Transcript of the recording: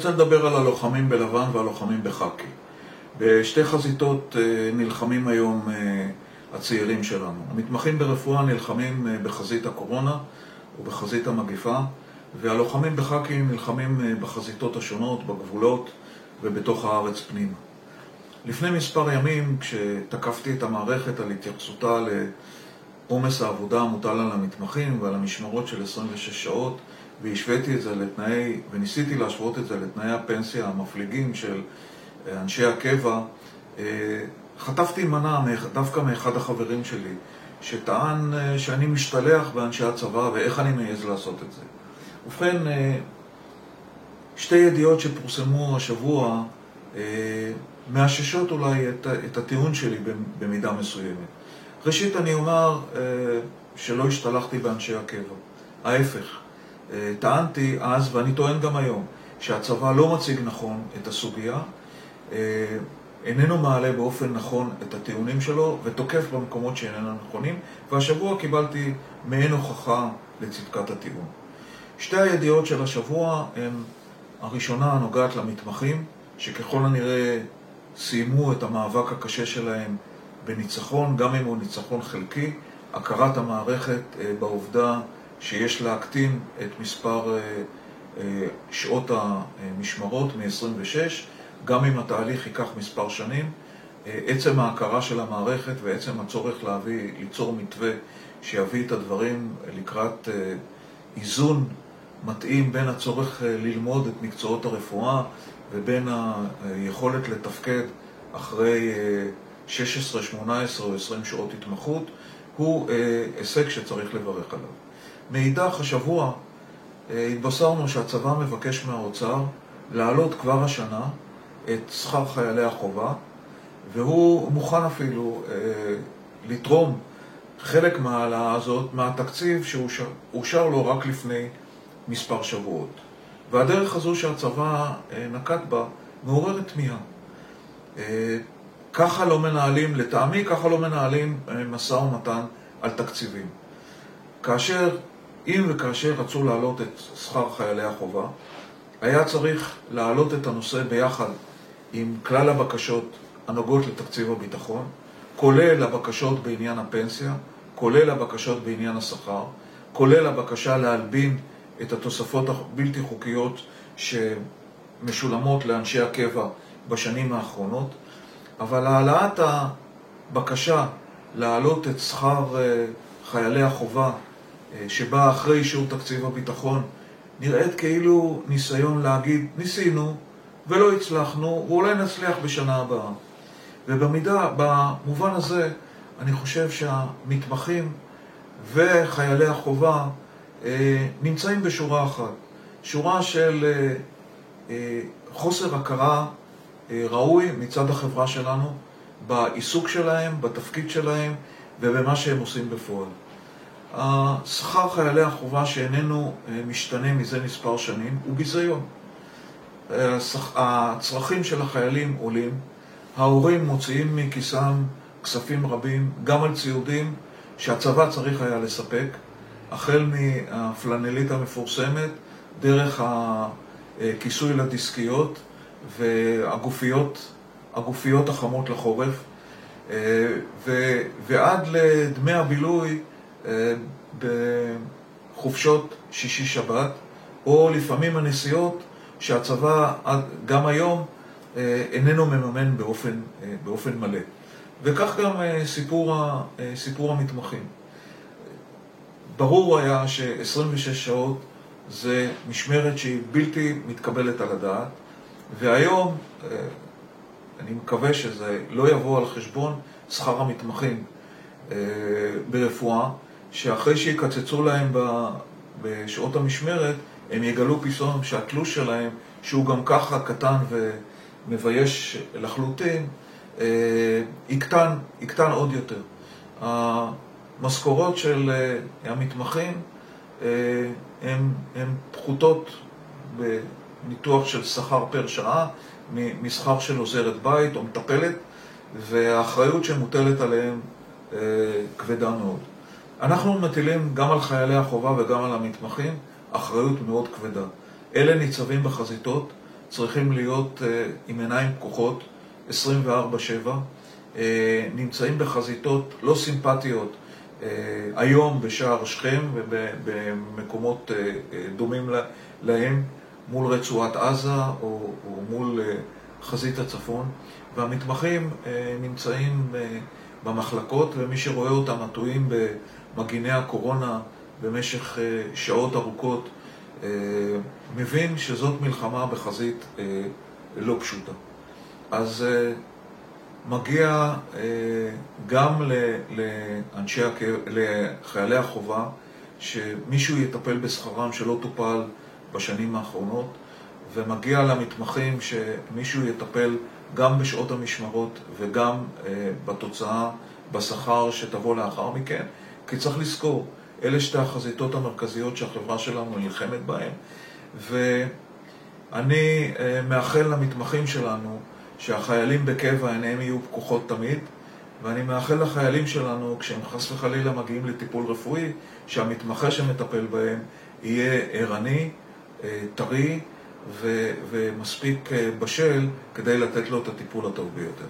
רוצה לדבר על הלוחמים בלבן והלוחמים בחאקי. בשתי חזיתות אה, נלחמים היום אה, הצעירים שלנו. המתמחים ברפואה נלחמים אה, בחזית הקורונה ובחזית המגיפה, והלוחמים בחאקי נלחמים בחזיתות השונות, בגבולות ובתוך הארץ פנימה. לפני מספר ימים, כשתקפתי את המערכת על התייחסותה לעומס העבודה המוטל על המתמחים ועל המשמרות של 26 שעות, והשוויתי את זה לתנאי, וניסיתי להשוות את זה לתנאי הפנסיה המפליגים של אנשי הקבע, אה, חטפתי מנה דווקא מאחד החברים שלי, שטען אה, שאני משתלח באנשי הצבא ואיך אני מעז לעשות את זה. ובכן, אה, שתי ידיעות שפורסמו השבוע מאששות אולי את, את הטיעון שלי במידה מסוימת. ראשית, אני אומר שלא השתלחתי באנשי הקבע. ההפך, טענתי אז, ואני טוען גם היום, שהצבא לא מציג נכון את הסוגיה, אה, איננו מעלה באופן נכון את הטיעונים שלו ותוקף במקומות שאיננו נכונים, והשבוע קיבלתי מעין הוכחה לצדקת הטיעון. שתי הידיעות של השבוע הן הראשונה הנוגעת למתמחים, שככל הנראה סיימו את המאבק הקשה שלהם בניצחון, גם אם הוא ניצחון חלקי, הכרת המערכת אה, בעובדה שיש להקטין את מספר אה, שעות המשמרות מ-26 גם אם התהליך ייקח מספר שנים, אה, עצם ההכרה של המערכת ועצם הצורך להביא, ליצור מתווה שיביא את הדברים לקראת אה, איזון מתאים בין הצורך אה, ללמוד את מקצועות הרפואה ובין היכולת לתפקד אחרי 16, 18 או 20 שעות התמחות, הוא הישג שצריך לברך עליו. מאידך, השבוע התבשרנו שהצבא מבקש מהאוצר להעלות כבר השנה את שכר חיילי החובה, והוא מוכן אפילו אה, לתרום חלק מההעלאה הזאת מהתקציב שאושר לו רק לפני מספר שבועות. והדרך הזו שהצבא אה, נקט בה מעוררת תמיהה. אה, ככה לא מנהלים, לטעמי ככה לא מנהלים אה, משא ומתן על תקציבים. כאשר, אם וכאשר רצו להעלות את שכר חיילי החובה, היה צריך להעלות את הנושא ביחד עם כלל הבקשות הנוגעות לתקציב הביטחון, כולל הבקשות בעניין הפנסיה, כולל הבקשות בעניין השכר, כולל הבקשה להלבין את התוספות הבלתי חוקיות שמשולמות לאנשי הקבע בשנים האחרונות, אבל העלאת הבקשה להעלות את שכר אה, חיילי החובה שבאה אחרי אישור תקציב הביטחון נראית כאילו ניסיון להגיד, ניסינו, ולא הצלחנו, ואולי נצליח בשנה הבאה. ובמידה, במובן הזה, אני חושב שהמתמחים וחיילי החובה אה, נמצאים בשורה אחת. שורה של אה, אה, חוסר הכרה ראוי מצד החברה שלנו בעיסוק שלהם, בתפקיד שלהם ובמה שהם עושים בפועל. השכר חיילי החובה שאיננו אה, משתנה מזה מספר שנים הוא ביזיון. הצרכים של החיילים עולים, ההורים מוציאים מכיסם כספים רבים, גם על ציודים שהצבא צריך היה לספק, החל מהפלנלית המפורסמת, דרך הכיסוי לדיסקיות והגופיות הגופיות החמות לחורף, ועד לדמי הבילוי אה, בחופשות שישי-שבת, או לפעמים הנסיעות שהצבא גם היום אה, איננו מממן באופן, אה, באופן מלא. וכך גם אה, סיפור, סיפור המתמחים. ברור היה ש-26 שעות זה משמרת שהיא בלתי מתקבלת על הדעת, והיום, אני מקווה שזה לא יבוא על חשבון שכר המתמחים ברפואה, שאחרי שיקצצו להם בשעות המשמרת, הם יגלו פתאום שהתלוש שלהם, שהוא גם ככה קטן ומבייש לחלוטין, אה, יקטן, יקטן עוד יותר. המשכורות של אה, המתמחים הן אה, פחותות בניתוח של שכר פר שעה משכר של עוזרת בית או מטפלת, והאחריות שמוטלת עליהם כבדה מאוד. אנחנו מטילים גם על חיילי החובה וגם על המתמחים אחריות מאוד כבדה. אלה ניצבים בחזיתות צריכים להיות עם עיניים פקוחות 24-7, נמצאים בחזיתות לא סימפטיות היום בשער שכם ובמקומות דומים להם מול רצועת עזה או, או מול חזית הצפון והמתמחים נמצאים במחלקות ומי שרואה אותם נטועים במגיני הקורונה במשך שעות ארוכות מבין שזאת מלחמה בחזית לא פשוטה. אז מגיע גם לאנשי, לחיילי החובה שמישהו יטפל בשכרם שלא טופל בשנים האחרונות ומגיע למתמחים שמישהו יטפל גם בשעות המשמרות וגם בתוצאה, בשכר שתבוא לאחר מכן כי צריך לזכור, אלה שתי החזיתות המרכזיות שהחברה שלנו נלחמת בהן ואני מאחל למתמחים שלנו שהחיילים בקבע עיניהם יהיו פקוחות תמיד ואני מאחל לחיילים שלנו, כשהם חס וחלילה מגיעים לטיפול רפואי, שהמתמחה שמטפל בהם יהיה ערני, טרי ומספיק בשל כדי לתת לו את הטיפול הטוב ביותר.